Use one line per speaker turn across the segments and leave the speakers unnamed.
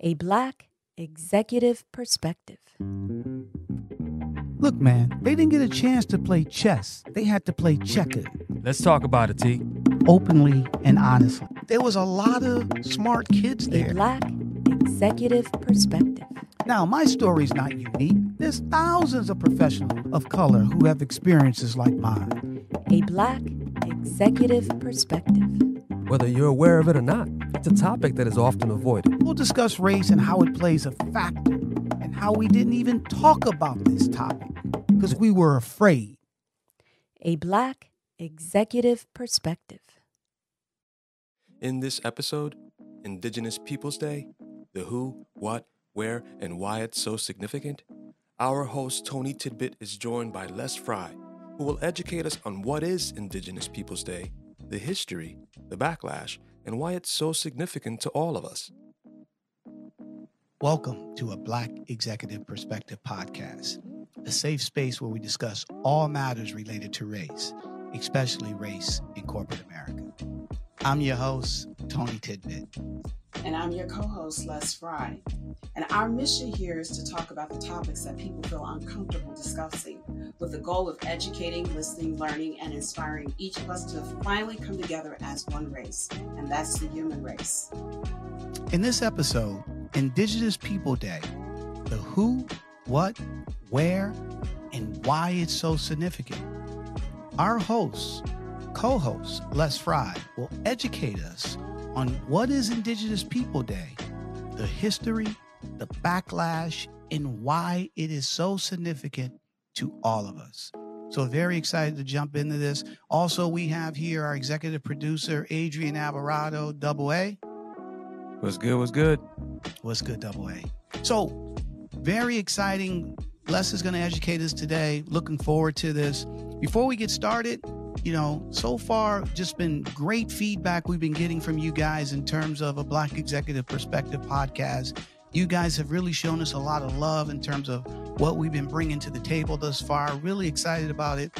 A Black Executive Perspective.
Look, man, they didn't get a chance to play chess. They had to play checkers.
Let's talk about it, T.
Openly and honestly. There was a lot of smart kids
A
there.
Black Executive Perspective.
Now, my story's not unique. There's thousands of professionals of color who have experiences like mine.
A Black Executive Perspective.
Whether you're aware of it or not, it's a topic that is often avoided.
We'll discuss race and how it plays a factor, and how we didn't even talk about this topic because we were afraid.
A Black Executive Perspective.
In this episode, Indigenous Peoples Day, the who, what, where, and why it's so significant, our host Tony Tidbit is joined by Les Frye, who will educate us on what is Indigenous Peoples Day, the history, the backlash, and why it's so significant to all of us.
Welcome to a Black Executive Perspective podcast, a safe space where we discuss all matters related to race, especially race in corporate America. I'm your host, Tony Tidbit.
And I'm your co host, Les Frye. And our mission here is to talk about the topics that people feel uncomfortable discussing, with the goal of educating, listening, learning, and inspiring each of us to finally come together as one race, and that's the human race.
In this episode, Indigenous People Day, the who, what, where, and why it's so significant. Our host, co host, Les Frye, will educate us on what is Indigenous People Day, the history, the backlash, and why it is so significant to all of us. So, very excited to jump into this. Also, we have here our executive producer, Adrian Alvarado, double A.
What's good? What's good?
What's good, double A? So, very exciting. Les is going to educate us today. Looking forward to this. Before we get started, you know, so far, just been great feedback we've been getting from you guys in terms of a Black Executive Perspective podcast. You guys have really shown us a lot of love in terms of what we've been bringing to the table thus far. Really excited about it.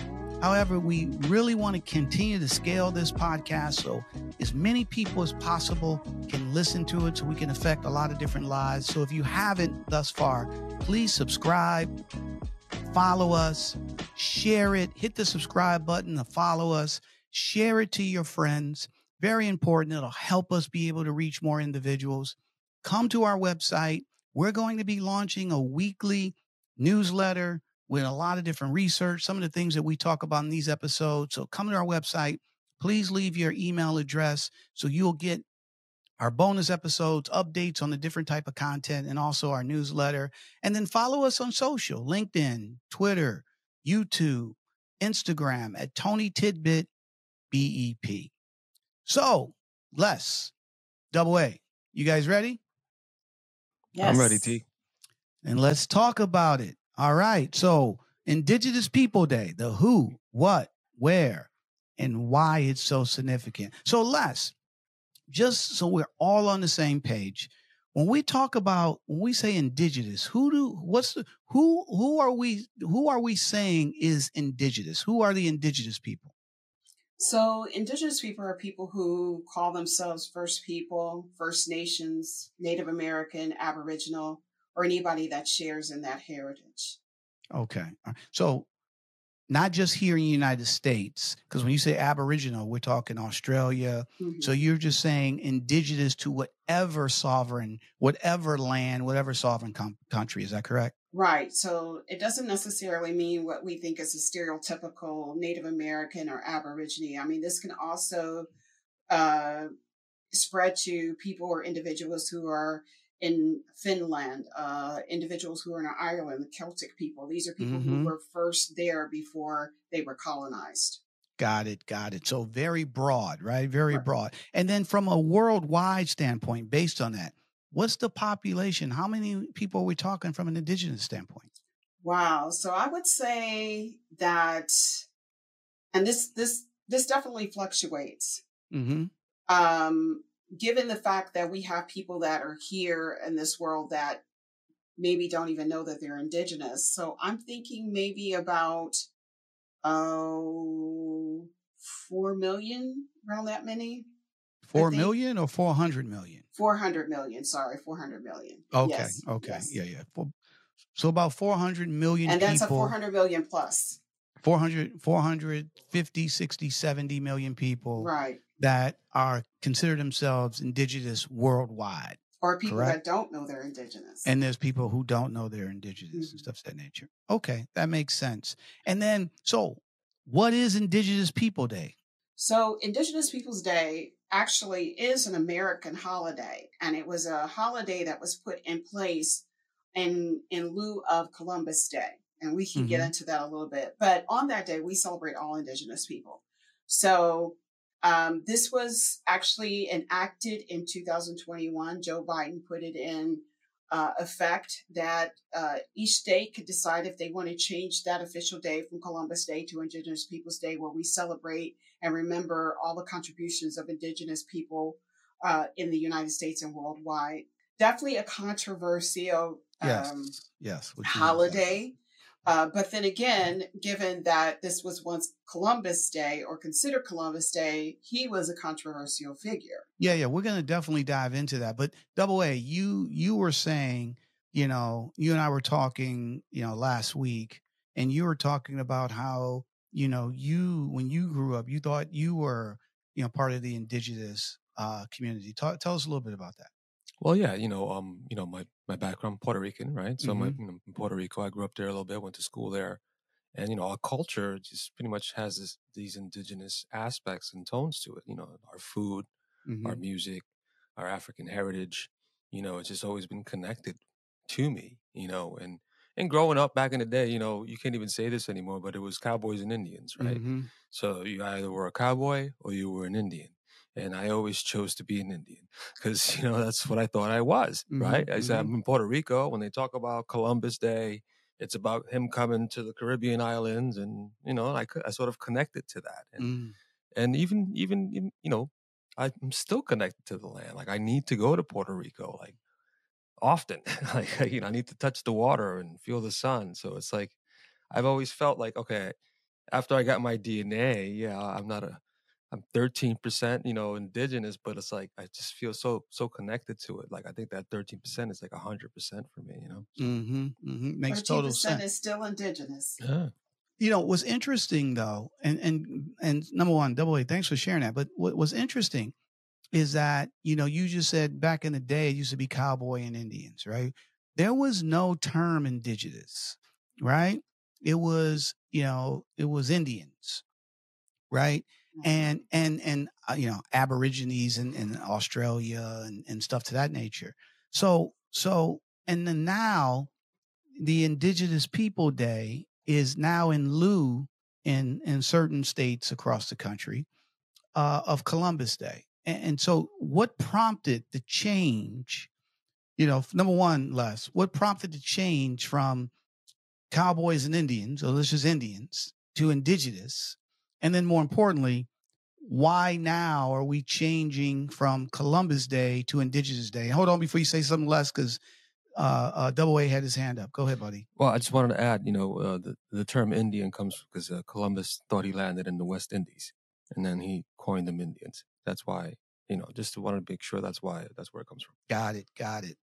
However, we really want to continue to scale this podcast so as many people as possible can listen to it so we can affect a lot of different lives. So if you haven't thus far, please subscribe, follow us, share it, hit the subscribe button to follow us, share it to your friends. Very important. It'll help us be able to reach more individuals. Come to our website. We're going to be launching a weekly newsletter with a lot of different research, some of the things that we talk about in these episodes. So come to our website. Please leave your email address so you'll get our bonus episodes, updates on the different type of content, and also our newsletter. And then follow us on social, LinkedIn, Twitter, YouTube, Instagram at Tony Tidbit BEP. So, Les, double A, you guys ready? Yes.
I'm ready, T.
And let's talk about it. All right. So, Indigenous People Day, the who, what, where, and why it's so significant. So, Les, just so we're all on the same page, when we talk about when we say indigenous, who do what's the who who are we who are we saying is indigenous? Who are the indigenous people?
So, Indigenous people are people who call themselves First People, First Nations, Native American, Aboriginal, or anybody that shares in that heritage.
Okay. So not just here in the United States, because when you say Aboriginal, we're talking Australia.
Mhm.
So you're just saying indigenous to whatever sovereign, whatever land, whatever sovereign com- country. Is that correct?
Right. So it doesn't necessarily mean what we think is a stereotypical Native American or Aborigine. I mean, this can also uh, spread to people or individuals who are in Finland, uh, individuals who are in Ireland, the Celtic people. These are people
Mhm.
who were first there before they were colonized.
Got it. Got it. So very broad, right? Very
Right.
broad. And then from a worldwide standpoint, based on that, what's the population? How many people are we talking from an indigenous standpoint?
Wow. So I would say that, and this this this definitely fluctuates.
Mm-hmm.
um, given the fact that we have people that are here in this world that maybe don't even know that they're indigenous. So I'm thinking maybe about oh four million, around that many.
Four million or four hundred million?
400 million. Sorry, 400 million.
Okay,
Yes,
okay,
yes.
yeah, yeah. Four, so about four hundred million
And that's
people.
a 400 million plus.
400, 450, 60, 70 million people
Right.
that are consider themselves indigenous worldwide.
Or people
Correct.
that don't know they're indigenous.
And there's people who don't know they're indigenous and
Mhm.
stuff of that nature. Okay, that makes sense. And then, so what is Indigenous People Day?
So, Indigenous Peoples Day actually is an American holiday, and it was a holiday that was put in place in in lieu of Columbus Day, and we can get
Mhm.
into that a little bit. But on that day, we celebrate all Indigenous people. So, um, this was actually enacted in 2021. Joe Biden put it in uh, effect that uh, each state could decide if they want to change that official day from Columbus Day to Indigenous Peoples Day, where we celebrate and remember all the contributions of Indigenous people uh, in the United States and worldwide. Definitely a controversial
Yes,
um,
yes. what you mean by
holiday. Uh, but then again, given that this was once Columbus Day or considered Columbus Day, he was a controversial figure.
Yeah, yeah, we're gonna definitely dive into that. But double A, you you were saying, you know, you and I were talking, you know, last week, and you were talking about how, you know, you when you grew up, you thought you were, you know, part of the indigenous uh community. Tell us a little bit about that.
Well, yeah, you know, um, you know, my my background Puerto Rican, right? So my
Mhm.
you know, in Puerto Rico, I grew up there a little bit, went to school there, and you know, our culture just pretty much has this, these indigenous aspects and tones to it. You know, our food, our
Mhm.
music, our African heritage. You know, it's just always been connected to me. You know, and and growing up back in the day, you know, you can't even say this anymore, but it was cowboys and Indians, right?
Mhm.
So you either were a cowboy or you were an Indian. And I always chose to be an Indian because, you know, that's what I thought I was,
Mhm,
right? I said,
mhm.
I'm in Puerto Rico. When they talk about Columbus Day, it's about him coming to the Caribbean islands. And, you know, I, I sort of connected to that. And,
Mm.
and even, even, you know, I'm still connected to the land. Like I need to go to Puerto Rico, like often. like, you know, I need to touch the water and feel the sun. So it's like, I've always felt like, okay, after I got my DNA, yeah, I'm not a, I'm 13%, you know, indigenous, but it's like, I just feel so, so connected to it. Like, I think that 13% is like 100% for me, you know?
Mhm. Mhm. Makes total
13%
sense.
is still indigenous.
Yeah.
you know what's interesting though and and and number one double a thanks for sharing that but what was interesting is that you know you just said back in the day it used to be cowboy and indians right there was no term indigenous right it was you know it was indians right and and and uh, you know aborigines in, in australia and, and stuff to that nature. So so and then now the indigenous people day is now in lieu in in certain states across the country uh, of columbus day. And, and so what prompted the change you know number one les what prompted the change from cowboys and indians or let's just indians to indigenous and then more importantly why now are we changing from columbus day to indigenous day hold on before you say something less because uh, uh, double a had his hand up go ahead buddy
Well, I just wanted to add, you know, uh, the, the term Indian comes because uh, Columbus thought he landed in the West Indies and then he coined them Indians. That's why, you know, just wanted to make sure that's why, that's where it comes from.
Got it. Got it.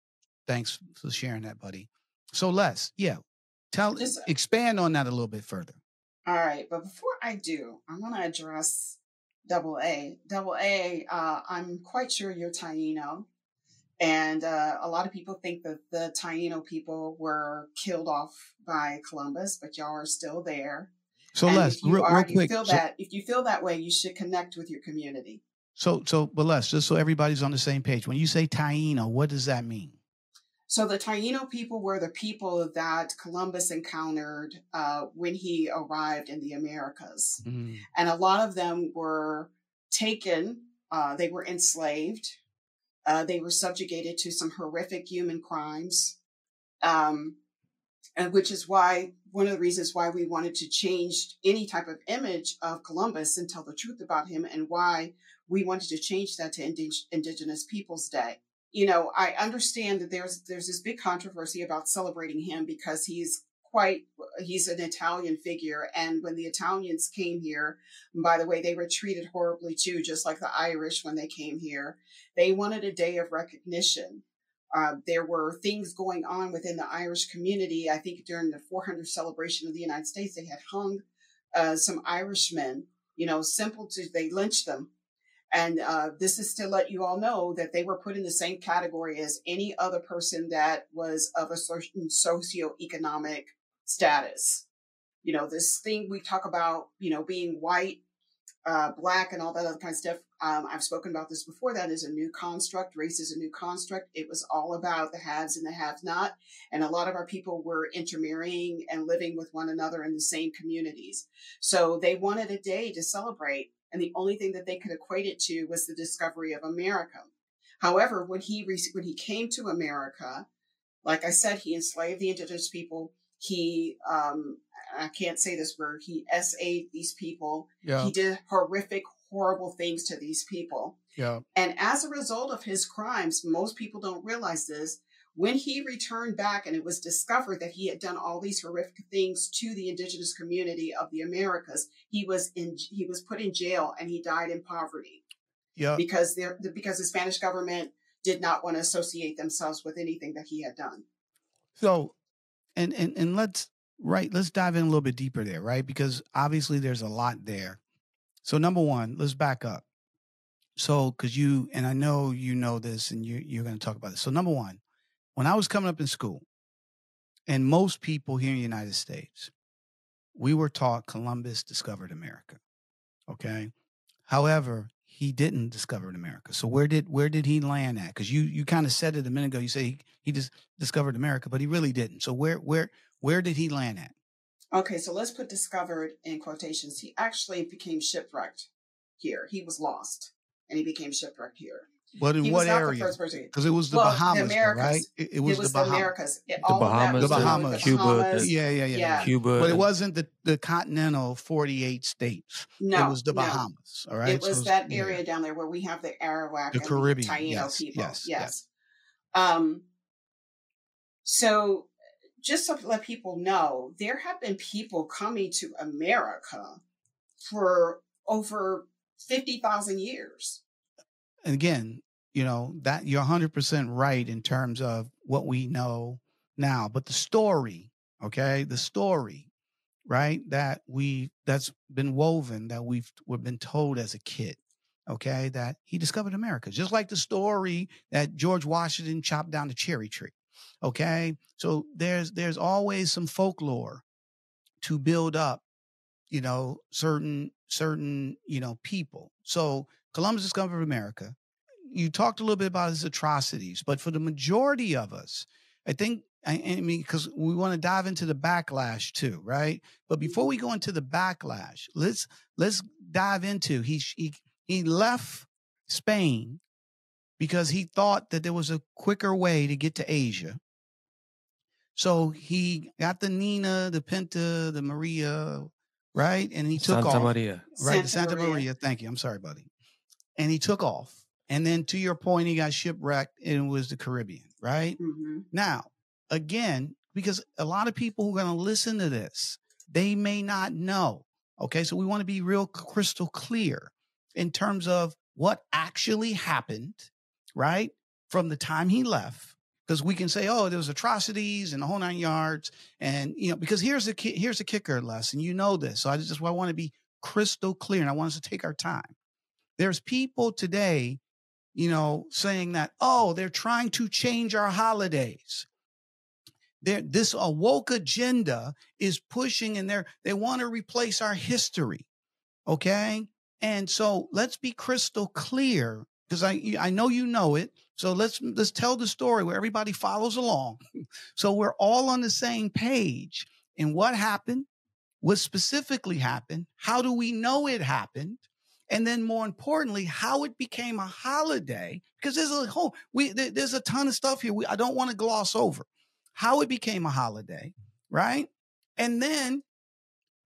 Thanks for sharing that, buddy. So Les, yeah, tell
Just-
expand on that a little bit further.
All right, but before I do, I want to address Double A. Double A, uh, I'm quite sure you're Taino, and uh, a lot of people think that the Taino people were killed off by Columbus, but y'all are still there.
So
and
Les, real,
are,
real
you
quick.
feel
So,
that if you feel that way, you should connect with your community.
so so but Les, just so everybody's on the same page. When you say Taino, what does that mean?
So the Taino people were the people that Columbus encountered uh, when he arrived in the Americas.
Mm,
and a lot of them were taken uh, they were enslaved uh, they were subjugated to some horrific human crimes um, and which is why one of the reasons why we wanted to change any type of image of columbus and tell the truth about him and why we wanted to change that to Indig- indigenous peoples day you know i understand that there's there's this big controversy about celebrating him because he's quite he's an Italian figure. And when the Italians came here, by the way, they were treated horribly too, just like the Irish when they came here. They wanted a day of recognition. Uh, there were things going on within the Irish community. I think during the 400th celebration of the United States, they had hung uh, some Irishmen, you know, simple to, they lynched them and uh, this is to let you all know that they were put in the same category as any other person that was of a certain socioeconomic status. You know, this thing we talk about, you know, being white, uh, black, and all that other kind of stuff. Um, I've spoken about this before. That is a new construct. Race is a new construct. It was all about the haves and the have not. And a lot of our people were intermarrying and living with one another in the same communities. So they wanted a day to celebrate and the only thing that they could equate it to was the discovery of America. However, when he re- when he came to America, like I said, he enslaved the indigenous people. He um, I can't say this word. He SA'd these people.
Yeah.
He did horrific, horrible things to these people.
Yeah.
And as a result of his crimes, most people don't realize this. When he returned back and it was discovered that he had done all these horrific things to the indigenous community of the Americas, he was in he was put in jail and he died in poverty.
Yeah.
Because there because the Spanish government did not want to associate themselves with anything that he had done.
So and and and let's right, let's dive in a little bit deeper there, right? Because obviously there's a lot there. So number one, let's back up. So because you and I know you know this and you you're going to talk about this. So number one, when I was coming up in school, and most people here in the United States, we were taught Columbus discovered America. Okay. However, he didn't discover America. So where did where did he land at? Because you you kind of said it a minute ago. You say he, he just discovered America, but he really didn't. So where where where did he land at?
Okay, so let's put discovered in quotations. He actually became shipwrecked here. He was lost and he became shipwrecked here.
But in
He
what
was not
area? Because it was the
Well,
Bahamas, though,
Americas.
right? It, it was,
it was
the Bahamas.
Americas. It, all of that
Bahamas,
The Bahamas.
Cuba,
Bahamas.
Yeah, yeah, yeah.
Yeah.
Cuba.
But it wasn't the, the continental 48 states.
No,
it was the
no.
Bahamas. All right.
It
So
was that
yeah.
area down there where we have the Arawak
The
and
Caribbean,
the Taino
yes,
people.
yes,
Yes.
yes.
Um, so just to let people know, there have been people coming to America for over 50,000 years.
And again, you know, that you're 100% right in terms of what we know now. But the story, okay, the story, right, that we, that's been woven, that we've, we've been told as a kid, okay, that he discovered America. Just like the story that George Washington chopped down the cherry tree. Okay. So there's there's always some folklore to build up, you know, certain certain, you know, people. So Columbus discovered America. You talked a little bit about his atrocities, but for the majority of us, I think I, I mean, because we want to dive into the backlash too, right? But mm-hmm. before we go into the backlash, let's let's dive into he he he left Spain because he thought that there was a quicker way to get to Asia. So he got the Nina, the Pinta, the Maria, right? And he took
Santa
off.
Maria.
Right, the
Santa
Santa Maria.
Maria.
Thank you. I'm sorry, buddy. And he took off. And then to your point, he got shipwrecked and it was the Caribbean, right?
hmm
Now, again, because a lot of people who are going to listen to this, they may not know. Okay. So we want to be real crystal clear in terms of what actually happened, right? From the time he left. Because we can say, oh, there was atrocities and the whole nine yards. And, you know, because here's the, ki- here's the kicker lesson. You know this. So I just I want to be crystal clear and I want us to take our time. There's people today, you know, saying that, oh, they're trying to change our holidays. They're, this awoke agenda is pushing and they're, they want to replace our history. Okay. And so let's be crystal clear because I, I know you know it. So let's, let's tell the story where everybody follows along. so we're all on the same page And what happened, what specifically happened, how do we know it happened? And then more importantly, how it became a holiday, because there's a whole, we, there's a ton of stuff here. We, I don't want to gloss over how it became a holiday, right? And then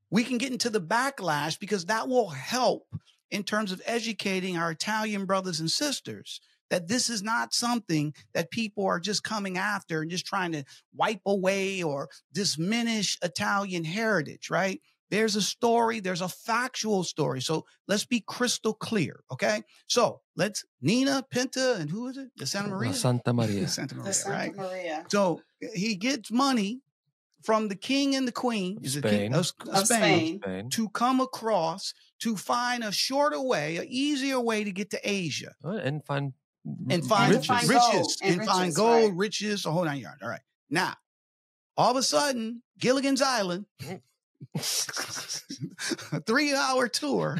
we can get into the backlash because that will help in terms of educating our Italian brothers and sisters that this is not something that people are just coming after and just trying to wipe away or diminish Italian heritage, right? There's a story, there's a factual story. So let's be crystal clear, okay? So let's Nina Pinta and who is it? The Santa Maria?
Santa Maria.
Santa Maria,
Santa
right?
Maria
So he gets money from the king and the queen
Of
is it king-
Spain.
of,
of Spain.
Spain.
to come across to find a shorter way, an easier way to get to Asia
Uh, and find
and find
to find
riches,
gold, and
and, find gold,
right.
riches, a whole nine yards. All right. Now, all of a sudden, Gilligan's Island, a three-hour tour,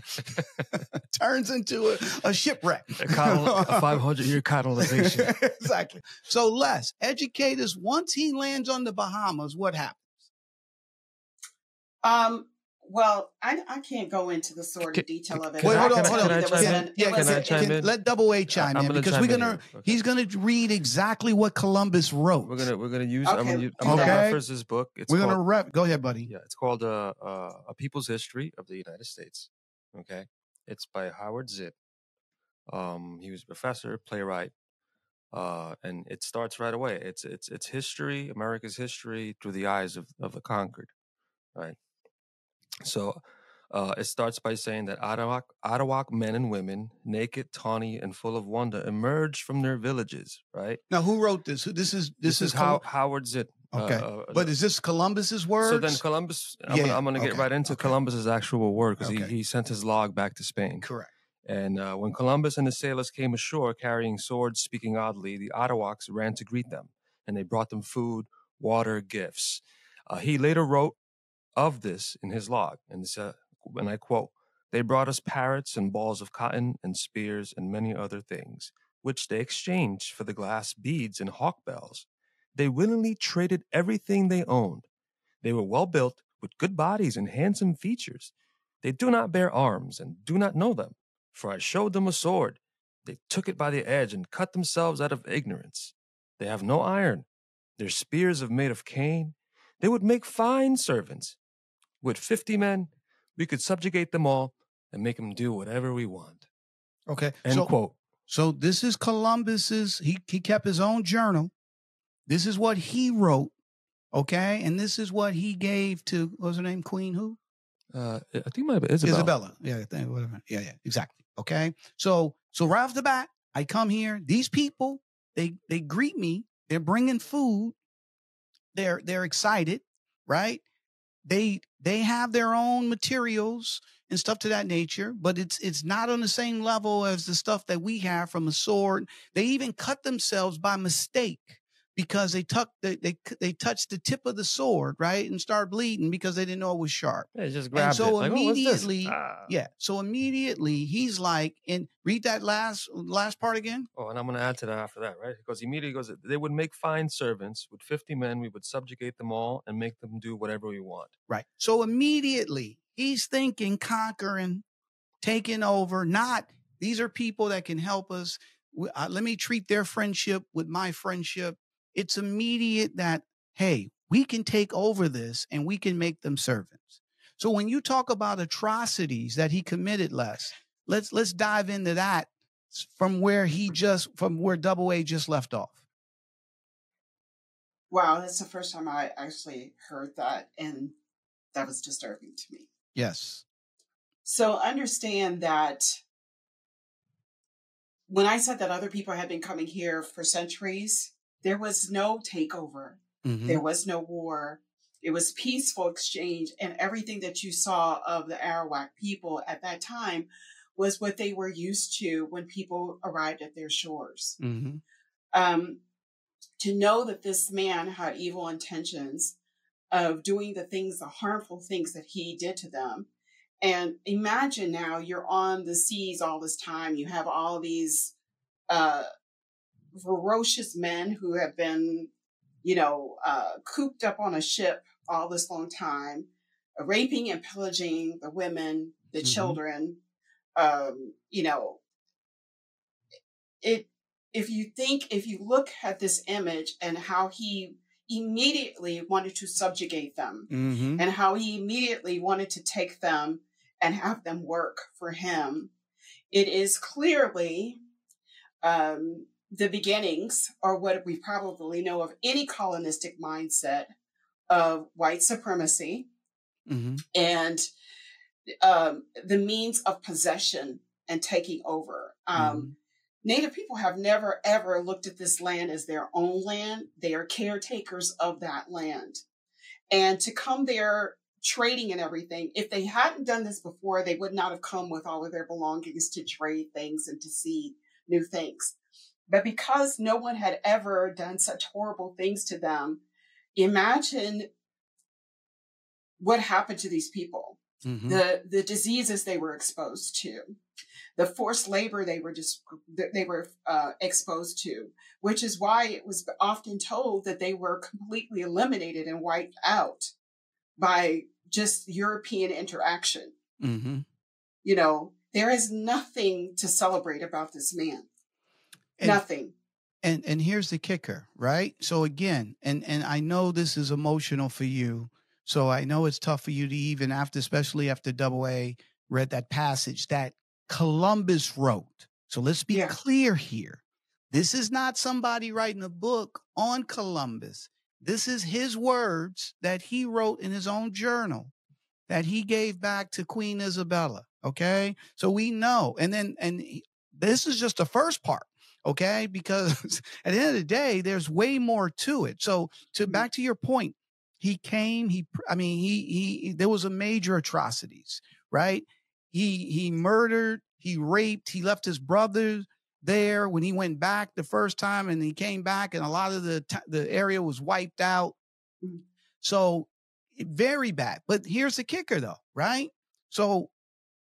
turns into a, a shipwreck.
a, colon- a 500 year colonization.
exactly. So, Les, educate us. Once he lands on the Bahamas, what happens?
Um, well, I, I can't go into the sort of detail of it.
Wait, hold on,
can
hold
can
on.
I chime in? Yeah,
was
can I
a-
chime in?
Let Double A chime
I'm
in because
chime
we're gonna
okay.
he's gonna read exactly what Columbus wrote.
We're gonna we're gonna use. I'm
Okay.
gonna, use- I'm gonna
Okay.
reference this book. It's
we're
called,
gonna rep. Go ahead, buddy.
Yeah, it's called uh, uh, A People's History of the United States. Okay. It's by Howard Zinn. Um, he was a professor, playwright. Uh, and it starts right away. It's it's it's history, America's history through the eyes of, of the conquered. Right. So uh, it starts by saying that Arawak, Arawak men and women, naked, tawny, and full of wonder, emerged from their villages. Right.
Now, who wrote this? This is this,
is
Col-
how Howard Zinn. uh,
Okay,
uh,
but is this Columbus's words?
so then Columbus, I'm,
Yeah,
gonna, I'm gonna get
okay,
right into
okay.
Columbus's actual word because
Okay.
he, he sent his log back to Spain.
correct.
And uh, when Columbus and his sailors came ashore carrying swords, speaking oddly, the Arawaks ran to greet them, and they brought them food, water, gifts. Uh, he later wrote of this in his log, and, uh, and I quote, They brought us parrots and balls of cotton and spears and many other things, which they exchanged for the glass beads and hawk bells. They willingly traded everything they owned. They were well built, with good bodies and handsome features. They do not bear arms and do not know them, for I showed them a sword. They took it by the edge and cut themselves out of ignorance. They have no iron. Their spears are made of cane. They would make fine servants. With fifty men, we could subjugate them all and make them do whatever we want.
Okay.
End
so,
quote.
so this is Columbus's. He he kept his own journal. This is what he wrote. Okay, and this is what he gave to what was her name? Queen who?
Uh, I think it might be Isabel.
Isabella. Yeah, I think- whatever. Yeah, yeah, exactly. Okay. So so right off the bat, I come here. These people, they they greet me. They're bringing food. They're they're excited, right? They they have their own materials and stuff to that nature, but it's it's not on the same level as the stuff that we have from a sword. They even cut themselves by mistake because they tuck they they they touched the tip of the sword, right, and start bleeding because they didn't know it was sharp.
He just grabbed
so
it. Like,
immediately-
Ah.
Yeah. So immediately he's like, and read that last last part again.
Oh, and I'm going to add to that after that, right? Because immediately goes, they would make fine servants. With 50 men, we would subjugate them all and make them do whatever we want.
Right. So immediately he's thinking conquering, taking over. Not these are people that can help us. Uh, let me treat their friendship with my friendship. It's immediate that hey, we can take over this and we can make them servants. So when you talk about atrocities that he committed, Les, let's let's dive into that from where he just from where Double A just left off.
Wow, that's the first time I actually heard that, and that was disturbing to me.
Yes.
So understand that when I said that other people had been coming here for centuries, there was no takeover,
Mhm.
there was no war. It was peaceful exchange, and everything that you saw of the Arawak people at that time was what they were used to when people arrived at their shores.
Mhm.
um, to know that this man had evil intentions of doing the things, the harmful things that he did to them. And imagine now you're on the seas all this time. You have all these uh, ferocious men who have been, you know, uh, cooped up on a ship all this long time, raping and pillaging the women, the
Mhm.
children. Um, you know, it if you think if you look at this image and how he immediately wanted to subjugate them
Mhm.
and how he immediately wanted to take them and have them work for him it is clearly um, the beginnings, or what we probably know of any colonistic mindset of white supremacy
Mm-hmm.
and um, the means of possession and taking over. Um,
Mhm.
Native people have never ever looked at this land as their own land. They are caretakers of that land. And to come there trading and everything, if they hadn't done this before, they would not have come with all of their belongings to trade things and to see new things. But because no one had ever done such horrible things to them, imagine what happened to these people
Mhm.
the the diseases they were exposed to, the forced labor they were just they were uh, exposed to, which is why it was often told that they were completely eliminated and wiped out by just European interaction.
Mhm.
You know, there is nothing to celebrate about this man.
And-
nothing.
and and here's the kicker right? So again and and i know this is emotional for you so i know it's tough for you to even after especially after double a read that passage that columbus wrote. So let's be
Yeah.
clear here. This is not somebody writing a book on columbus. This is his words that he wrote in his own journal that he gave back to queen isabella okay? So we know and then and this is just the first part okay? Because at the end of the day there's way more to it. So to
Mhm.
back to your point he came he i mean he he there was a major atrocities right? He he murdered he raped he left his brothers there when he went back the first time and he came back and a lot of the t- the area was wiped out.
Mhm.
so very bad. But here's the kicker though right? So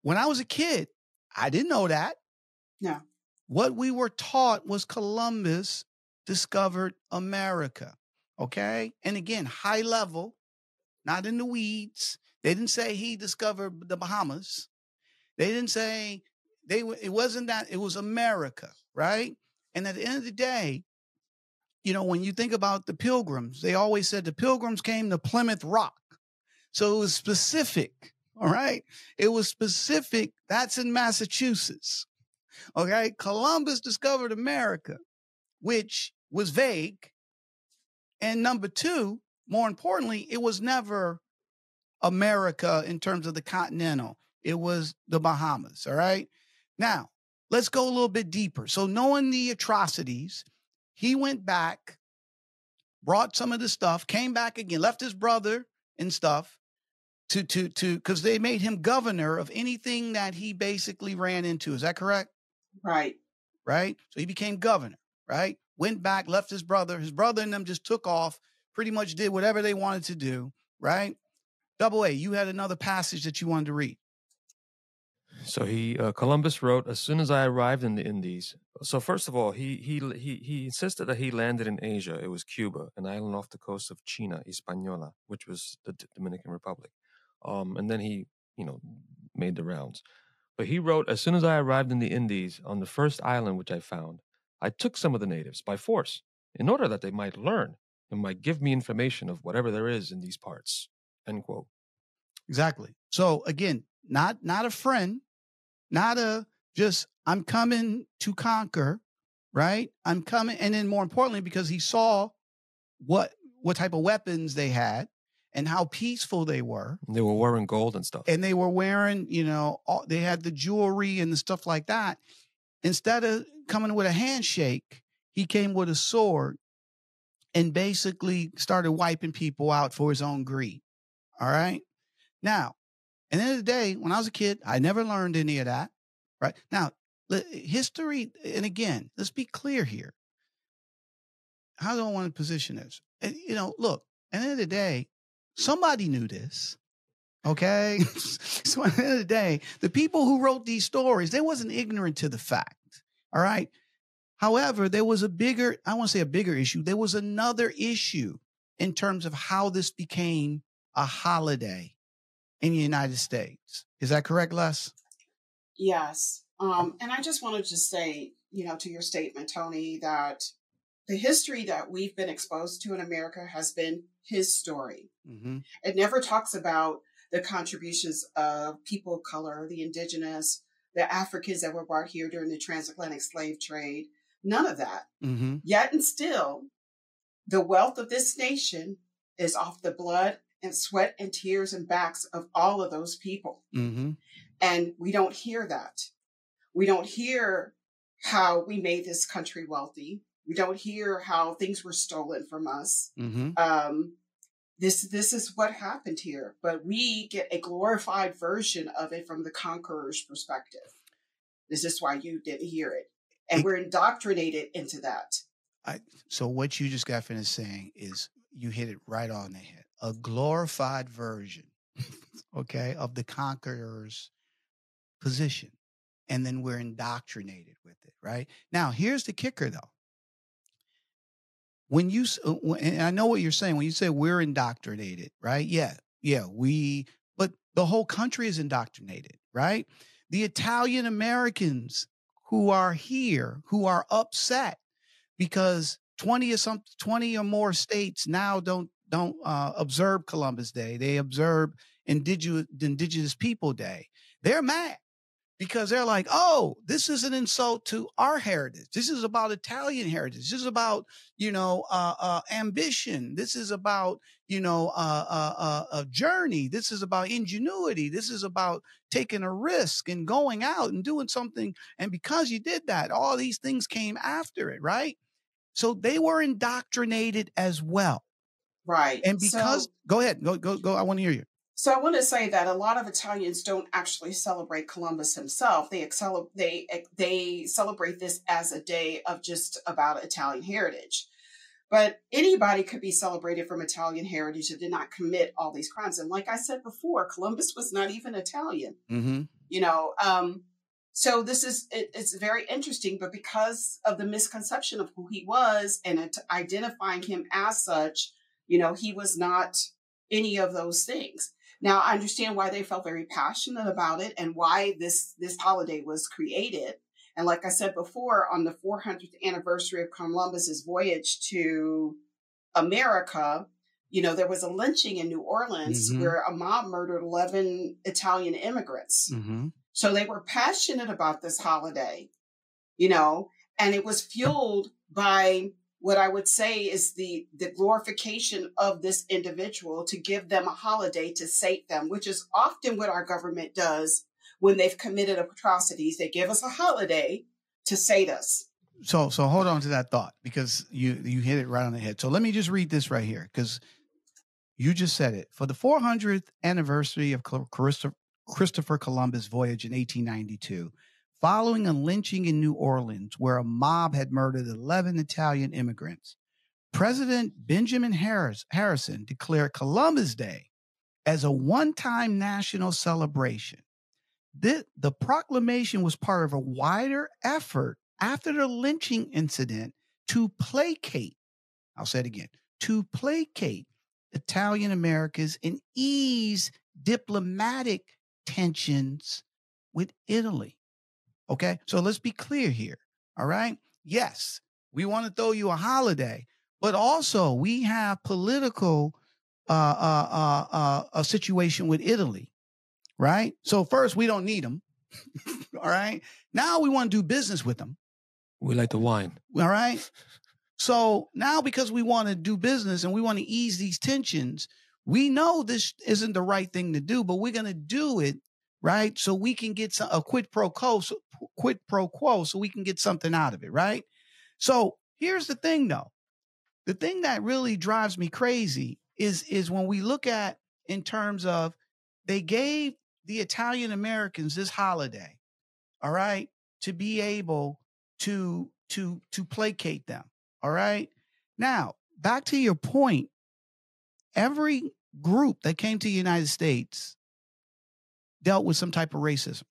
when i was a kid i didn't know that.
No.
What we were taught was Columbus discovered America. Okay. And again, high level, not in the weeds. They didn't say he discovered the Bahamas. They didn't say they, it wasn't that, it was America. Right. And at the end of the day, you know, when you think about the pilgrims, they always said the pilgrims came to Plymouth Rock. So it was specific. All right. It was specific. That's in Massachusetts. Okay. Columbus discovered America, which was vague. And number two, more importantly, it was never America in terms of the continental. It was the Bahamas. All right. Now, let's go a little bit deeper. So, knowing the atrocities, he went back, brought some of the stuff, came back again, left his brother and stuff to to to because they made him governor of anything that he basically ran into. Is that correct?
Right.
right? So he became governor, right? Went back, left his brother. His brother and them just took off, pretty much did whatever they wanted to do, right? Double A, you had another passage that you wanted to read.
So he uh, Columbus wrote as soon as I arrived in the Indies. So first of all, he he he he insisted that he landed in Asia. It was Cuba, an island off the coast of China, Hispaniola, which was the D- Dominican Republic. Um, and then he you know made the rounds. But he wrote as soon as I arrived in the Indies on the first island which I found, I took some of the natives by force in order that they might learn and might give me information of whatever there is in these parts. End quote.
Exactly. So again, not not a friend, not a just I'm coming to conquer, right? I'm coming, and then more importantly, because he saw what what type of weapons they had and how peaceful they were.
They were wearing gold and stuff.
and they were wearing, you know, all, they had the jewelry and the stuff like that. Instead of coming with a handshake, he came with a sword and basically started wiping people out for his own greed. All right. Now, at the end of the day, when I was a kid, I never learned any of that. Right. Now, history, and again, let's be clear here. How do I want to position this? And, you know, look, at the end of the day, somebody knew this. Okay. so at the end of the day, the people who wrote these stories, they wasn't ignorant to the fact. All right. However, there was a bigger, I want to say a bigger issue. There was another issue in terms of how this became a holiday in the United States. Is that correct, Les?
Yes. Um, and I just wanted to say, you know, to your statement, Tony, that the history that we've been exposed to in America has been his story.
Mm-hmm.
It never talks about the contributions of people of color, the indigenous, the Africans that were brought here during the transatlantic slave trade, None of that.
Mm-hmm.
Yet and still, the wealth of this nation is off the blood and sweat and tears and backs of all of those people.
Mm-hmm.
And we don't hear that. We don't hear how we made this country wealthy. We don't hear how things were stolen from us.
Mm-hmm.
Um, this this is what happened here, but we get a glorified version of it from the conqueror's perspective. This is why you didn't hear it, and
It-
we're indoctrinated into that.
So what you just got finished saying is you hit it right on the head. A glorified version, okay, of the conqueror's position. And then we're indoctrinated with it, right? Now, here's the kicker though. When you, uh, and I know what you're saying, when you say we're indoctrinated, right? Yeah, yeah, we, but the whole country is indoctrinated, right? The Italian Americans who are here, who are upset because 20 or some 20 or more states now don't don't uh, observe Columbus Day. They observe indigenous indigenous people day. They're mad because they're like, "Oh, this is an insult to our heritage. This is about Italian heritage. This is about, you know, uh, uh, ambition. This is about, you know, uh, uh, uh, a journey. This is about ingenuity. This is about taking a risk and going out and doing something. And because you did that, all these things came after it, right? So they were indoctrinated as well.
Right.
And because
so,
go ahead, go go go. I want to hear you.
So I want to say that a lot of Italians don't actually celebrate Columbus himself. They excel, they they celebrate this as a day of just about Italian heritage. But anybody could be celebrated from Italian heritage that did not commit all these crimes. And like I said before, Columbus was not even Italian.
Mm-hmm.
you know um so this is it, it's very interesting but because of the misconception of who he was and it, identifying him as such you know he was not any of those things now i understand why they felt very passionate about it and why this this holiday was created and like i said before on the 400th anniversary of columbus's voyage to america you know there was a lynching in new orleans
Mhm.
where a mob murdered 11 italian immigrants
Mm-hmm.
so they were passionate about this holiday, you know, and it was fueled by what I would say is the the glorification of this individual to give them a holiday to sate them, which is often what our government does when they've committed atrocities. They give us a holiday to sate us.
So so hold on to that thought because you you hit it right on the head. So let me just read this right here because you just said it. For the 400th anniversary of Christopher Christopher Columbus' voyage in 1892, following a lynching in New Orleans where a mob had murdered 11 Italian immigrants, President Benjamin Harris, Harrison declared Columbus Day as a one-time national celebration. Thi- the proclamation was part of a wider effort after the lynching incident to placate, I'll say it again, to placate Italian Americans and ease diplomatic tensions with Italy. Okay, so let's be clear here. All right. Yes, we want to throw you a holiday, but also we have political uh, uh, uh, uh, a situation with Italy, right? So first, we don't need them. all right. Now we want to do business with them.
We like the wine.
All right. So now, because we want to do business and we want to ease these tensions, we know this isn't the right thing to do, but we're going to do it right so we can get some, a quid pro quo, so, quid pro quo, so we can get something out of it, right? So here's the thing, though. The thing that really drives me crazy is is when we look at in terms of they gave the Italian Americans this holiday, all right, to be able to to to placate them. All right. Now, back to your point, every group that came to the United States dealt with some type of racism.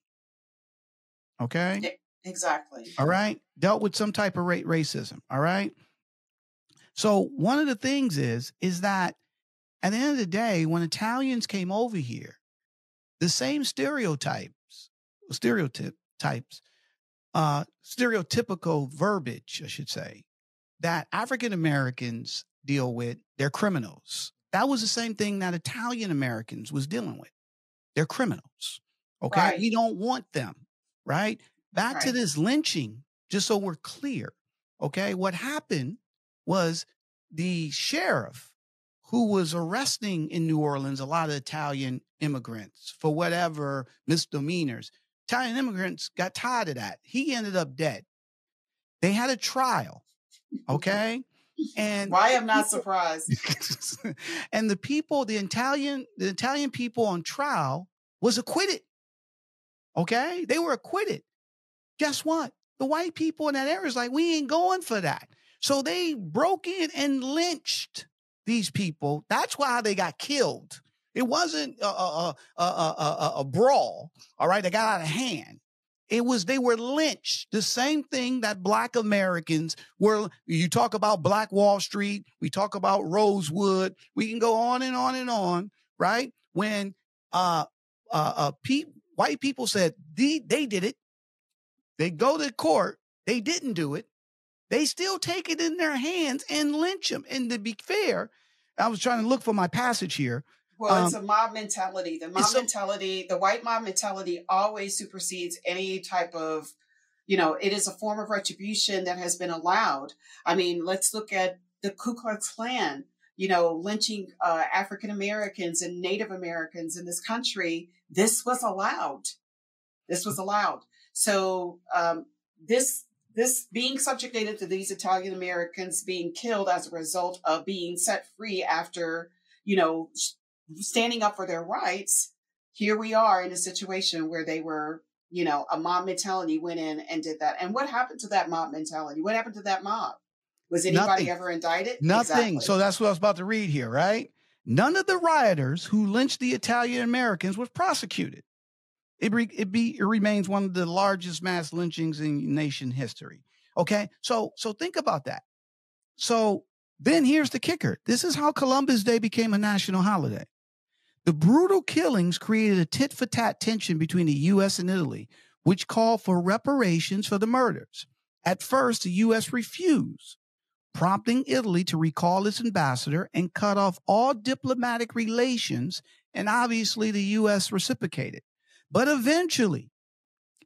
Okay?
Exactly.
All right? Dealt with some type of ra- racism, all right? So, one of the things is is that at the end of the day when Italians came over here, the same stereotypes, stereotype types uh, stereotypical verbiage, I should say, that African Americans deal with, they're criminals. That was the same thing that Italian Americans was dealing with. They're criminals. Okay.
Right.
We don't want them. Right. Back to this lynching, just so we're clear. Okay. What happened was the sheriff who was arresting in New Orleans a lot of Italian immigrants for whatever misdemeanors. Italian immigrants got tired of that. He ended up dead. They had a trial. Okay. And
why I'm not surprised.
and the people, the Italian, the Italian people on trial was acquitted. Okay. They were acquitted. Guess what? The white people in that area is like, we ain't going for that. So they broke in and lynched these people. That's why they got killed. It wasn't a, a, a, a, a brawl, all right, They got out of hand. It was they were lynched. The same thing that black Americans were. You talk about Black Wall Street. We talk about Rosewood. We can go on and on and on, right? When uh uh, uh pe- white people said they, they did it, they go to court. They didn't do it. They still take it in their hands and lynch them. And to be fair, I was trying to look for my passage here.
Well, um, it's a mob mentality. The mob mentality, the white mob mentality always supersedes any type of, you know, it is a form of retribution that has been allowed. I mean, let's look at the Ku Klux Klan, you know, lynching uh, African Americans and Native Americans in this country. This was allowed. This was allowed. So um, this this being subjugated to these Italian Americans being killed as a result of being set free after, you know, standing up for their rights, here we are in a situation where they were, you know, a mob mentality went in and did that. And what happened to that mob mentality? What happened to that mob? Was anybody
Nothing.
ever indicted?
Nothing.
Exactly.
So that's what I was about to read here, right? None of the rioters who lynched the Italian Americans was prosecuted. It, re, it, be, it remains one of the largest mass lynchings in nation history. Okay, so so think about that. So then here's the kicker: this is how Columbus Day became a national holiday. The brutal killings created a tit for tat tension between the U.S. and Italy, which called for reparations for the murders. At first, the U.S. refused, prompting Italy to recall its ambassador and cut off all diplomatic relations, and obviously the U.S. reciprocated. But eventually,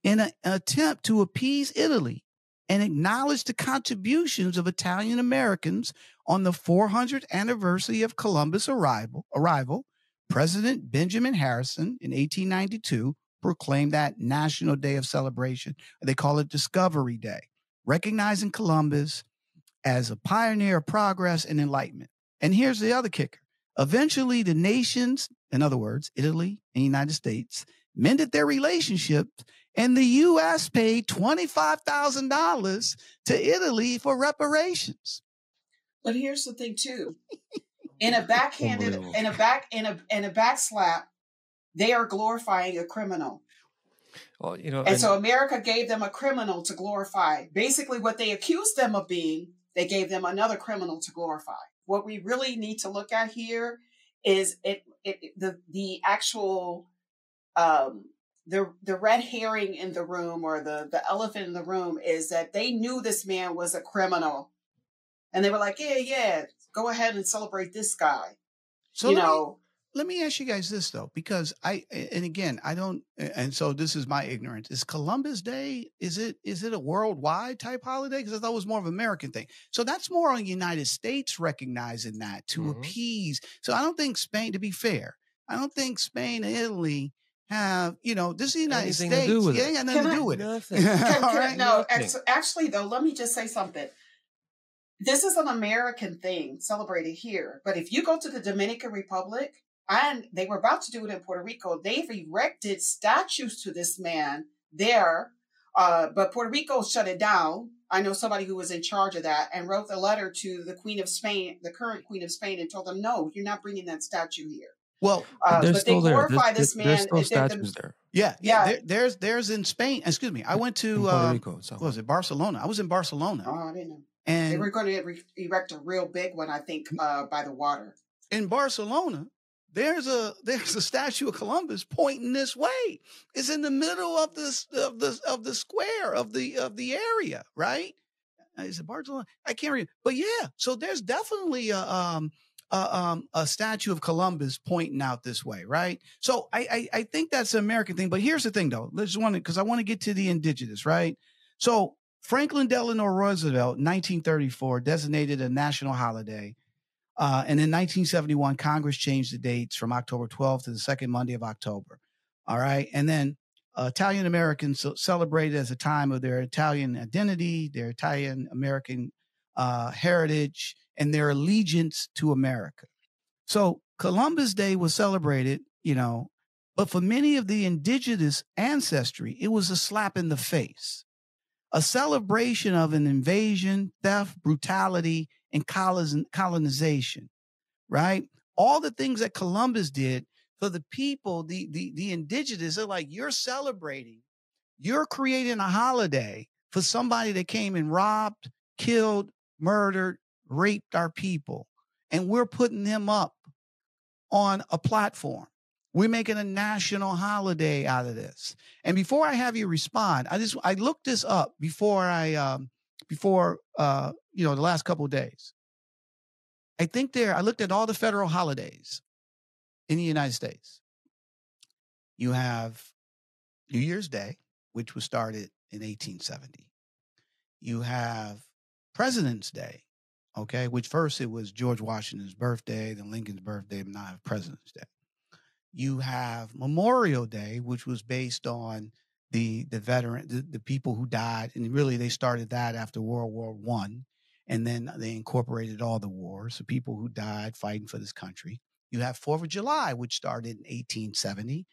in an attempt to appease Italy and acknowledge the contributions of Italian Americans on the 400th anniversary of Columbus' arrival, arrival President Benjamin Harrison in 1892 proclaimed that National Day of Celebration. They call it Discovery Day, recognizing Columbus as a pioneer of progress and enlightenment. And here's the other kicker. Eventually, the nations, in other words, Italy and the United States, mended their relationships, and the U.S. paid $25,000 to Italy for reparations.
But here's the thing, too in a backhanded in a back in a in a back slap they are glorifying a criminal
well you know
and, and, so america gave them a criminal to glorify basically what they accused them of being they gave them another criminal to glorify what we really need to look at here is it, it the the actual um the the red herring in the room or the the elephant in the room is that they knew this man was a criminal and they were like yeah yeah go ahead and celebrate this guy. So you know.
Me, let me ask you guys this though, because I and again I don't, and so this is my ignorance. Is Columbus Day? Is it is it a worldwide type holiday? Because I thought it was more of an American thing. So that's more on the United States recognizing that to mm-hmm. appease. So I don't think Spain, to be fair, I don't think Spain and Italy have, you know, this is the United
Anything
States.
To do with
yeah, ain't got nothing can to I, do with
nothing.
it.
Can, can, no, actually, though, let me just say something this is an American thing celebrated here. But if you go to the Dominican Republic, and they were about to do it in Puerto Rico, they've erected statues to this man there. Uh, but Puerto Rico shut it down. I know somebody who was in charge of that and wrote the letter to the Queen of Spain, the current Queen of Spain, and told them, no, you're not bringing that statue here.
Well,
uh, but they glorify
there.
this
man.
There's
still statues
the,
there.
Yeah, yeah. There, there's there's in Spain. Excuse me. I went to
Puerto
uh,
Rico. So.
What was it Barcelona? I was in Barcelona.
Oh, I didn't know.
And
they were going to erect a real big one, I think, uh, by the water.
In Barcelona, there's a there's a statue of Columbus pointing this way. It's in the middle of this of the of the square of the of the area, right? Uh, is it Barcelona? I can't read, but yeah. So there's definitely a um a, um, a statue of Columbus pointing out this way, right? So I, I, I think that's an American thing. But here's the thing, though. Let's want to because I want to get to the indigenous, right? So Franklin Delano Roosevelt, 1934, designated a national holiday. Uh, and in 1971, Congress changed the dates from October 12th to the second Monday of October. All right. And then uh, Italian Americans celebrated as a time of their Italian identity, their Italian American uh, heritage, and their allegiance to America. So Columbus Day was celebrated, you know, but for many of the indigenous ancestry, it was a slap in the face, a celebration of an invasion, theft, brutality, and colonization, right? All the things that Columbus did for the people, the, the, the indigenous they're like, you're celebrating, you're creating a holiday for somebody that came and robbed, killed, murdered, raped our people. And we're putting them up on a platform. We're making a national holiday out of this. And before I have you respond, I just I looked this up before I um before uh you know the last couple days. I think there I looked at all the federal holidays in the United States. You have New Year's Day, which was started in 1870. You have President's Day, okay, which first it was George Washington's birthday, then Lincoln's birthday, but now President's Day. You have Memorial Day, which was based on the the veteran, the, the people who died, and really they started that after World War One, and then they incorporated all the wars, the people who died fighting for this country. You have Fourth of July, which started in 1870,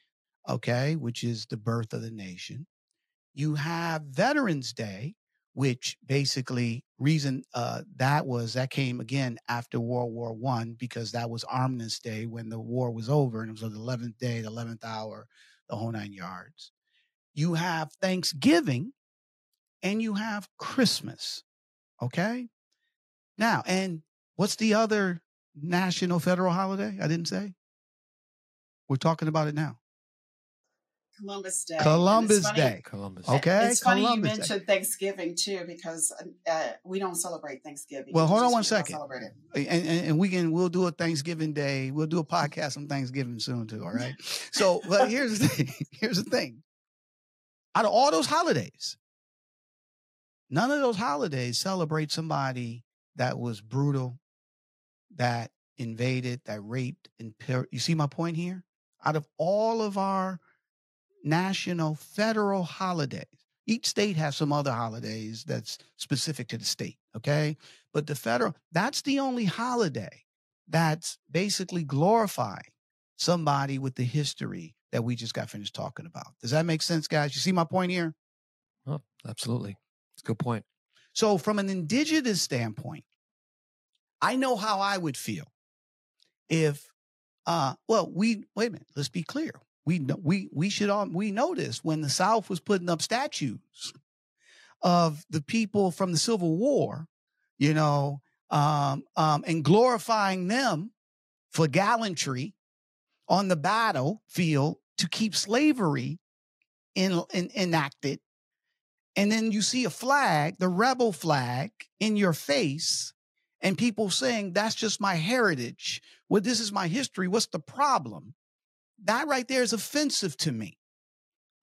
okay, which is the birth of the nation. You have Veterans Day, which basically reason uh, that was that came again after World War One because that was Armistice Day when the war was over and it was the eleventh day, the eleventh hour, the whole nine yards. You have Thanksgiving, and you have Christmas. Okay, now and what's the other national federal holiday? I didn't say. We're talking about it now.
Columbus Day.
Columbus Day.
Columbus.
Okay.
It's funny
Columbus
you
Day.
mentioned Thanksgiving too, because uh, we don't celebrate Thanksgiving.
Well, hold on
Indigenous
one
people don't
second.
Celebrate it.
and, and, and we can we'll do a Thanksgiving Day. We'll do a podcast on Thanksgiving soon too. All right. So, but here's the thing. Here's the thing. Out of all those holidays, none of those holidays celebrate somebody that was brutal, that invaded, that raped, and per- you see my point here. Out of all of our national federal holidays, each state has some other holidays that's specific to the state. Okay. But the federal, that's the only holiday that's basically glorifying somebody with the history that we just got finished talking about. Does that make sense, guys? You see my point here?
Oh, absolutely. It's a good point.
So, from an indigenous standpoint, I know how I would feel if, uh, well, we wait a minute. Let's be clear. We know we we should all we noticed when the South was putting up statues of the people from the Civil War, you know, um, um, and glorifying them for gallantry on the battlefield to keep slavery in, in, enacted. And then you see a flag, the rebel flag, in your face, and people saying, That's just my heritage. Well, this is my history. What's the problem? That right there is offensive to me.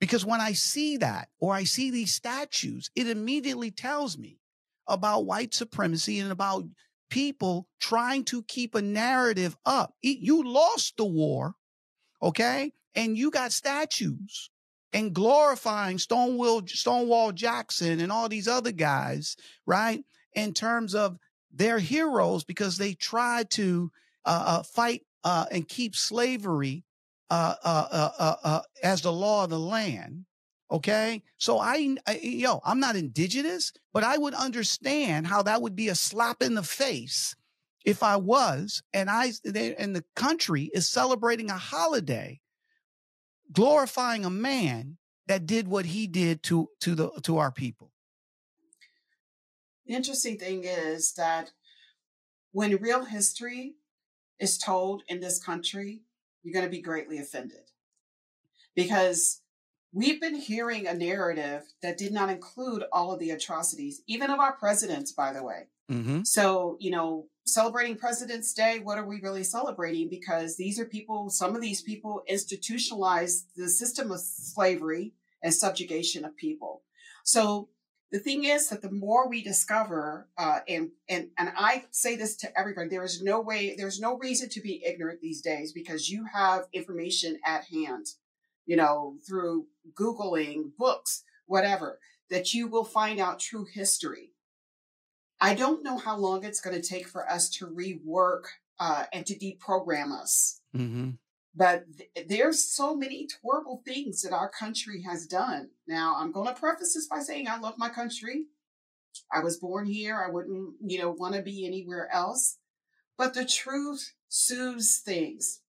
Because when I see that or I see these statues, it immediately tells me about white supremacy and about people trying to keep a narrative up. You lost the war, okay? And you got statues and glorifying Stonewall, Stonewall Jackson and all these other guys, right? In terms of their heroes because they tried to uh, uh, fight uh, and keep slavery uh, uh, uh, as the law of the land. Okay. So I, I, yo, I'm not indigenous, but I would understand how that would be a slap in the face if I was, and I, and the country is celebrating a holiday glorifying a man that did what he did to, to the, to our people.
The interesting thing is that when real history is told in this country, you're going to be greatly offended because we've been hearing a narrative that did not include all of the atrocities, even of our presidents, by the way.
Mm-hmm.
So, you know, celebrating President's Day, what are we really celebrating? Because these are people, some of these people institutionalized the system of slavery and subjugation of people. So the thing is that the more we discover, uh, and and and I say this to everybody, there is no way, there's no reason to be ignorant these days because you have information at hand, you know, through googling books, whatever, that you will find out true history. I don't know how long it's going to take for us to rework uh, and to deprogram us.
Mm-hmm.
But th- there's so many horrible things that our country has done. Now, I'm going to preface this by saying I love my country. I was born here. I wouldn't, you know, want to be anywhere else. But the truth soothes things.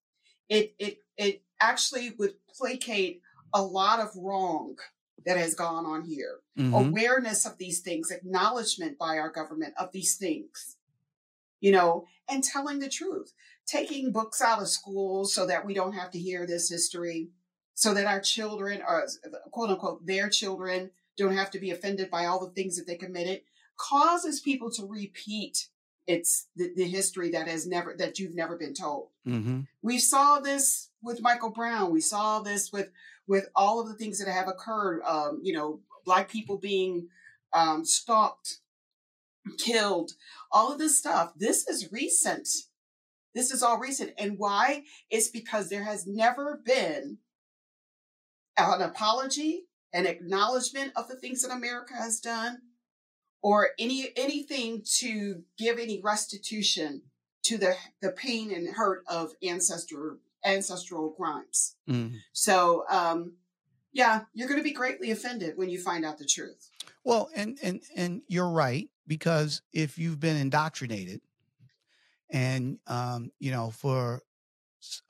It it it actually would placate a lot of wrong that has gone on here.
Mm-hmm.
Awareness of these things, acknowledgement by our government of these things, you know, and telling the truth taking books out of schools so that we don't have to hear this history, so that our children, or quote unquote, their children, don't have to be offended by all the things that they committed, causes people to repeat it's the, the history that has never that you've never been told.
Mm-hmm.
We saw this with Michael Brown. We saw this with with all of the things that have occurred. Um, you know, black people being um, stalked, killed, all of this stuff. This is recent. This is all recent. And why? It's because there has never been an apology, an acknowledgement of the things that America has done, or any anything to give any restitution to the the pain and hurt of ancestral ancestral crimes.
Mm-hmm.
So um yeah, you're going to be greatly offended when you find out the truth.
Well, and and and you're right because if you've been indoctrinated and um, you know for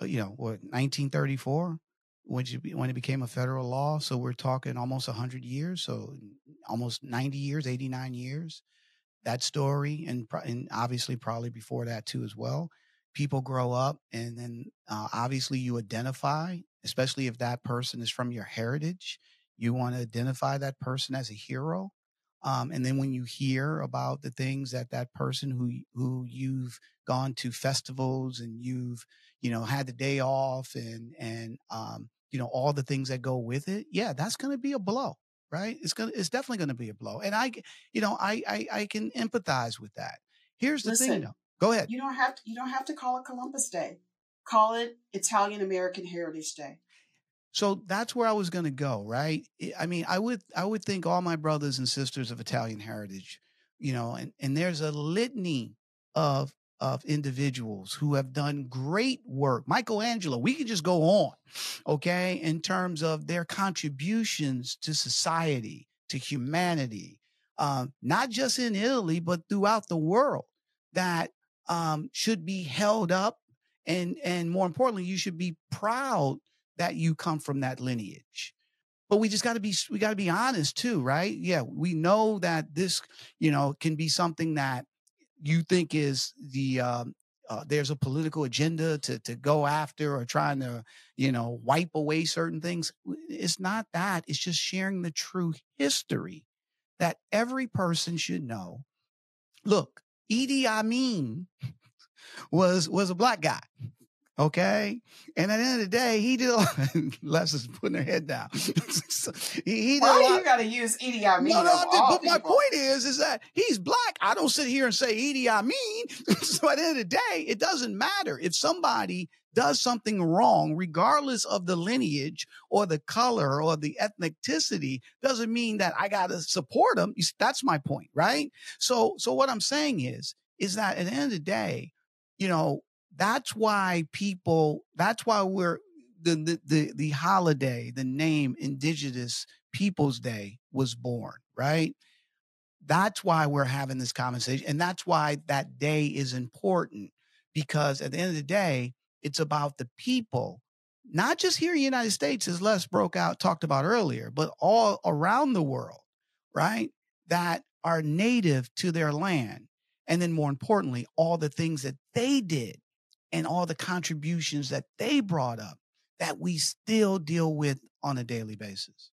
uh, you know what 1934 when you, when it became a federal law so we're talking almost 100 years so almost 90 years 89 years that story and, and obviously probably before that too as well people grow up and then uh, obviously you identify especially if that person is from your heritage you want to identify that person as a hero um, and then when you hear about the things that that person who who you've gone to festivals and you've you know had the day off and and um, you know all the things that go with it, yeah, that's going to be a blow, right? It's gonna it's definitely going to be a blow. And I you know I I, I can empathize with that. Here's the
Listen,
thing, though. Go ahead.
You don't have to, you don't have to call it Columbus Day. Call it Italian American Heritage Day.
So that's where I was going to go, right? I mean, I would I would think all my brothers and sisters of Italian heritage, you know, and and there's a litany of of individuals who have done great work. Michelangelo, we could just go on, okay, in terms of their contributions to society, to humanity, um, not just in Italy, but throughout the world that um, should be held up. And, and more importantly, you should be proud that you come from that lineage. But we just got to be we got to be honest too right? Yeah we know that this you know can be something that you think is the um, uh, there's a political agenda to to go after or trying to you know wipe away certain things. It's not that it's just sharing the true history that every person should know. Look Idi Amin was was a black guy Okay. And at the end of the day, he did. a lot. Les is putting her head down.
he, he Why do you got to use Idi Amin? No, no,
but my point is, is that he's black. I don't sit here and say Idi Amin. so at the end of the day, it doesn't matter if somebody does something wrong, regardless of the lineage or the color or the ethnicity, doesn't mean that I got to support them. That's my point, right? So, so what I'm saying is, is that at the end of the day, you know, that's why people, that's why we're, the, the, the, the holiday, the name Indigenous Peoples Day was born, right? That's why we're having this conversation. And that's why that day is important because at the end of the day, it's about the people, not just here in the United States, as Les broke out, talked about earlier, but all around the world, right? That are native to their land. And then more importantly, all the things that they did and all the contributions that they brought up that we still deal with on a daily basis.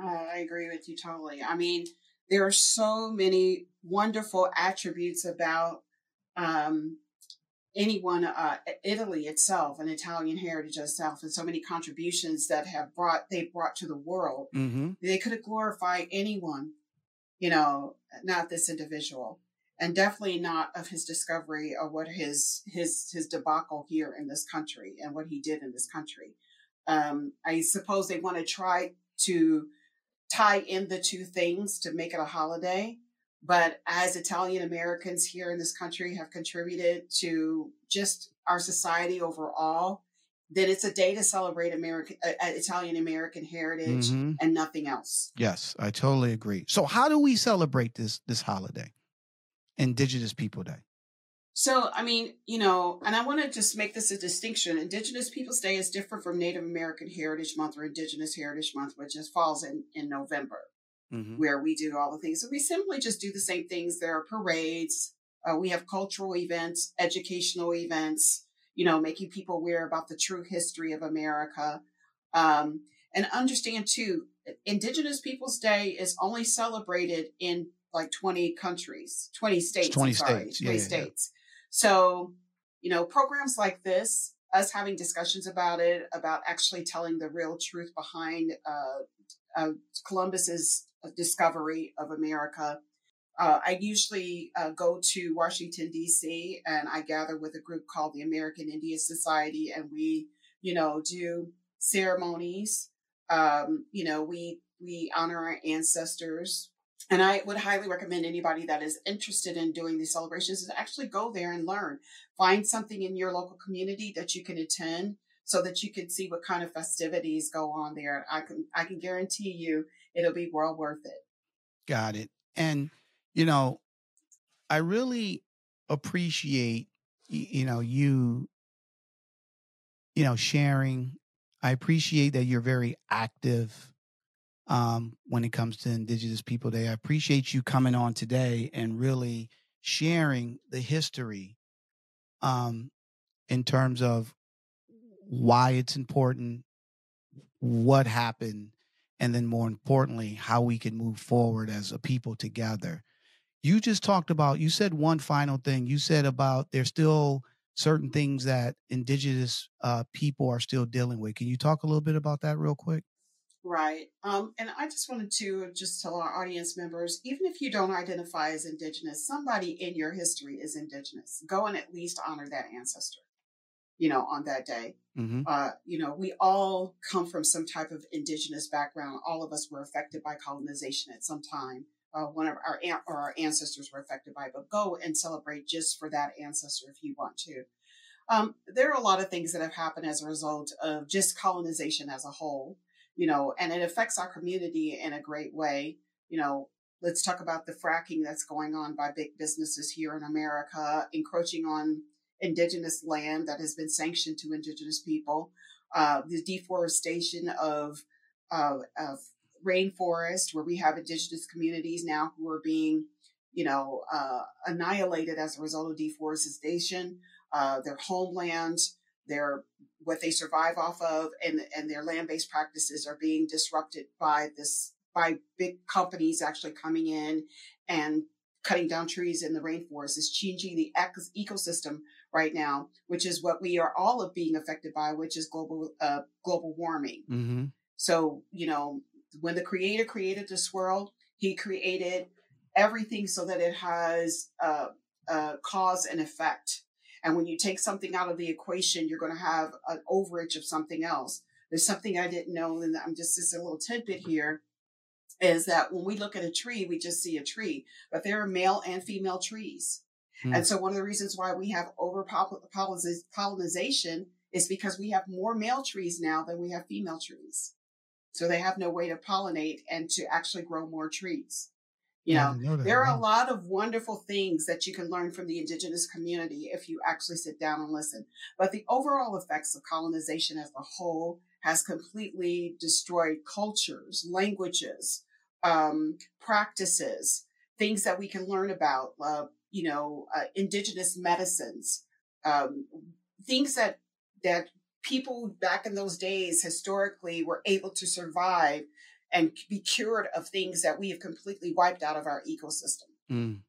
I agree with you totally. I mean, there are so many wonderful attributes about um, anyone, uh, Italy itself, an Italian heritage itself, and so many contributions that have brought they brought to the world.
Mm-hmm.
They could have glorified anyone, you know, not this individual, and definitely not of his discovery of what his his his debacle here in this country and what he did in this country. Um, I suppose they want to try to tie in the two things to make it a holiday but as Italian Americans here in this country have contributed to just our society overall, then it's a day to celebrate American uh, uh Italian American heritage mm-hmm. and nothing else.
Yes, I totally agree. So how do we celebrate this this holiday? Indigenous People Day.
So, I mean, you know, and I want to just make this a distinction. Indigenous Peoples Day is different from Native American Heritage Month or Indigenous Heritage Month, which just falls in, in November mm-hmm. where we do all the things. So we simply just do the same things. There are parades. Uh, we have cultural events, educational events, you know, making people aware about the true history of America. Um, and understand too, Indigenous Peoples Day is only celebrated in like 20 countries, 20 states.
20 states.
20 yeah, states. Yeah. So, you know, programs like this, us having discussions about it, about actually telling the real truth behind uh, uh, Columbus's discovery of America. Uh, I usually uh, go to Washington, D.C., and I gather with a group called the American Indian Society, and we, you know, do ceremonies. Um, you know, we we honor our ancestors, and I would highly recommend anybody that is interested in doing these celebrations is actually go there and learn. Find something in your local community that you can attend so that you can see what kind of festivities go on there. I can I can guarantee you it'll be well worth it.
Got it. And you know, I really appreciate you know you you know sharing. I appreciate that you're very active um, when it comes to Indigenous People Day. I appreciate you coming on today and really sharing the history um, in terms of why it's important, what happened, and then more importantly, how we can move forward as a people together. You just talked about, you said one final thing. You said about there's still certain things that indigenous uh, people are still dealing with. Can you talk a little bit about that real quick?
Right. Um, and I just wanted to just tell our audience members, even if you don't identify as indigenous, somebody in your history is indigenous. Go and at least honor that ancestor you know, on that day. Mm-hmm. Uh, you know, we all come from some type of indigenous background. All of us were affected by colonization at some time. Uh, one of our aunt or our ancestors were affected by, it, but go and celebrate just for that ancestor if you want to. Um, there are a lot of things that have happened as a result of just colonization as a whole, you know, and it affects our community in a great way. You know, let's talk about the fracking that's going on by big businesses here in America, encroaching on indigenous land that has been sanctioned to indigenous people, uh, the deforestation of, uh, of rainforest, where we have indigenous communities now who are being, you know, uh, annihilated as a result of deforestation, uh, their homeland, their what they survive off of, and and their land based practices are being disrupted by this by big companies actually coming in and cutting down trees in the rainforest. Is changing the ecosystem right now, which is what we are all of being affected by, which is global uh, global warming. Mm-hmm. So you know, when the Creator created this world, He created everything so that it has a, a cause and effect. And when you take something out of the equation, you're going to have an overage of something else. There's something I didn't know, and I'm just just a little tidbit here is that when we look at a tree, we just see a tree, but there are male and female trees. Mm. And so one of the reasons why we have over pollination is because we have more male trees now than we have female trees. So they have no way to pollinate and to actually grow more trees. You know, know there are a lot of wonderful things that you can learn from the indigenous community if you actually sit down and listen. But the overall effects of colonization as a whole has completely destroyed cultures, languages, um, practices, things that we can learn about, uh, you know, uh, indigenous medicines, um, things that that people back in those days historically were able to survive and be cured of things that we have completely wiped out of our ecosystem. Mm.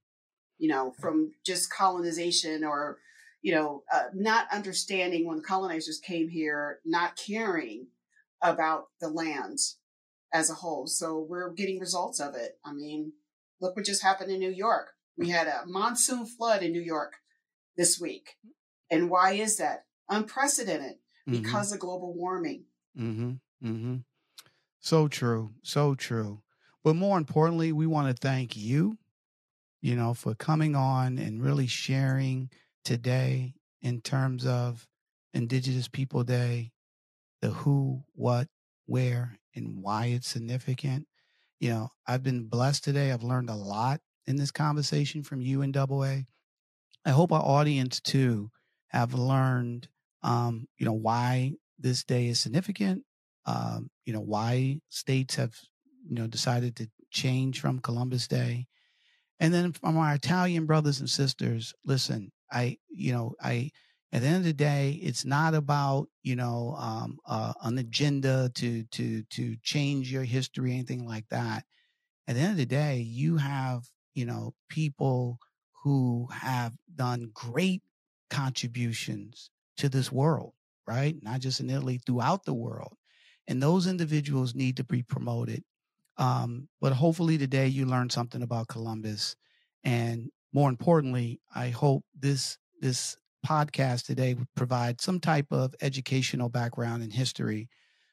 You know, from just colonization or you know, uh, not understanding when colonizers came here, not caring about the lands as a whole. So we're getting results of it. I mean, look what just happened in New York. We had a monsoon flood in New York this week. And why is that? Unprecedented mm-hmm. because mm-hmm. of global warming.
Mm-hmm. Mm-hmm. So true. So true. But more importantly, we want to thank you, you know, for coming on and really sharing today in terms of Indigenous People Day, the who, what, where, and why it's significant. You know, I've been blessed today. I've learned a lot in this conversation from you and Double A. I hope our audience too have learned, um, you know, why this day is significant. Um, you know, why states have, you know, decided to change from Columbus Day. And then from our Italian brothers and sisters, listen, I, you know, I, at the end of the day, it's not about you know um, uh, an agenda to to to change your history, anything like that. At the end of the day, you have you know people who have done great contributions to this world, right? Not just in Italy, throughout the world, and those individuals need to be promoted. Um, but hopefully today you learned something about Columbus, and more importantly, I hope this this podcast today would provide some type of educational background in history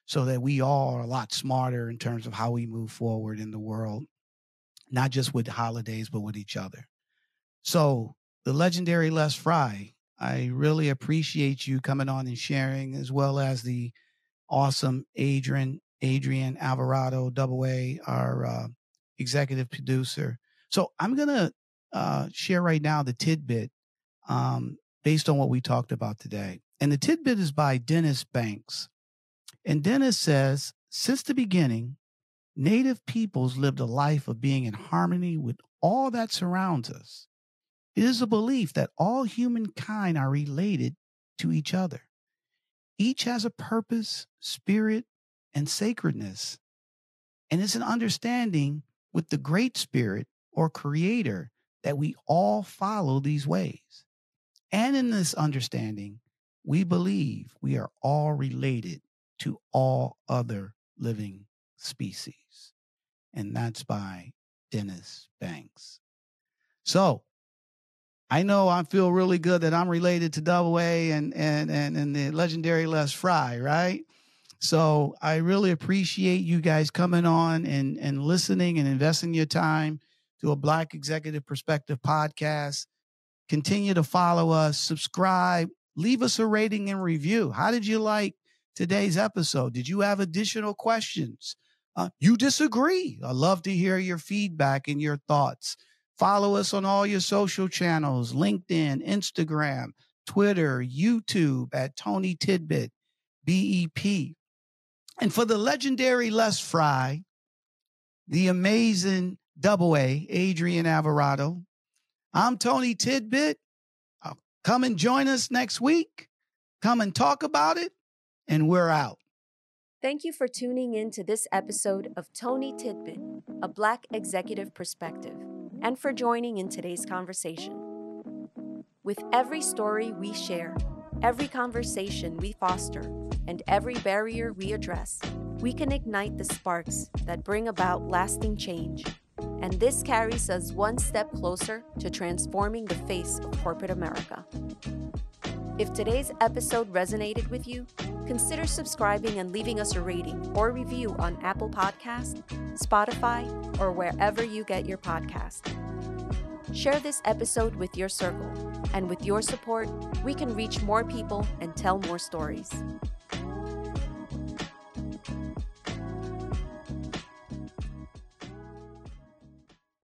so that we all are a lot smarter in terms of how we move forward in the world, not just with holidays, but with each other. So, the legendary Les Frye, I really appreciate you coming on and sharing, as well as the awesome Adrian, Adrian Alvarado, double A, our uh, executive producer. So, I'm to uh, share right now the tidbit um, based on what we talked about today. And the tidbit is by Dennis Banks. And Dennis says, since the beginning, Native peoples lived a life of being in harmony with all that surrounds us. It is a belief that all humankind are related to each other. Each has a purpose, spirit, and sacredness. And it's an understanding with the Great Spirit or Creator that we all follow these ways. And in this understanding, we believe we are all related to all other living species. And that's by Dennis Banks. So I know I feel really good that I'm related to Double A and and and, and the legendary Les Frye, right? So I really appreciate you guys coming on and and listening and investing your time to a Black Executive Perspective podcast. Continue to follow us, subscribe, leave us a rating and review. How did you like today's episode? Did you have additional questions? Uh, you disagree? I love to hear your feedback and your thoughts. Follow us on all your social channels LinkedIn, Instagram, Twitter, YouTube at Tony Tidbit, BEP. And for the legendary Les Frye, the amazing double A, Adrian Alvarado, I'm Tony Tidbit. Uh, come and join us next week. Come and talk about it, and we're out.
Thank you for tuning in to this episode of Tony Tidbit, a Black executive perspective, and for joining in today's conversation. With every story we share, every conversation we foster, and every barrier we address, we can ignite the sparks that bring about lasting change and this carries us one step closer to transforming the face of corporate America. If today's episode resonated with you, consider subscribing and leaving us a rating or review on Apple Podcast, Spotify, or wherever you get your podcast. Share this episode with your circle, and with your support, we can reach more people and tell more stories.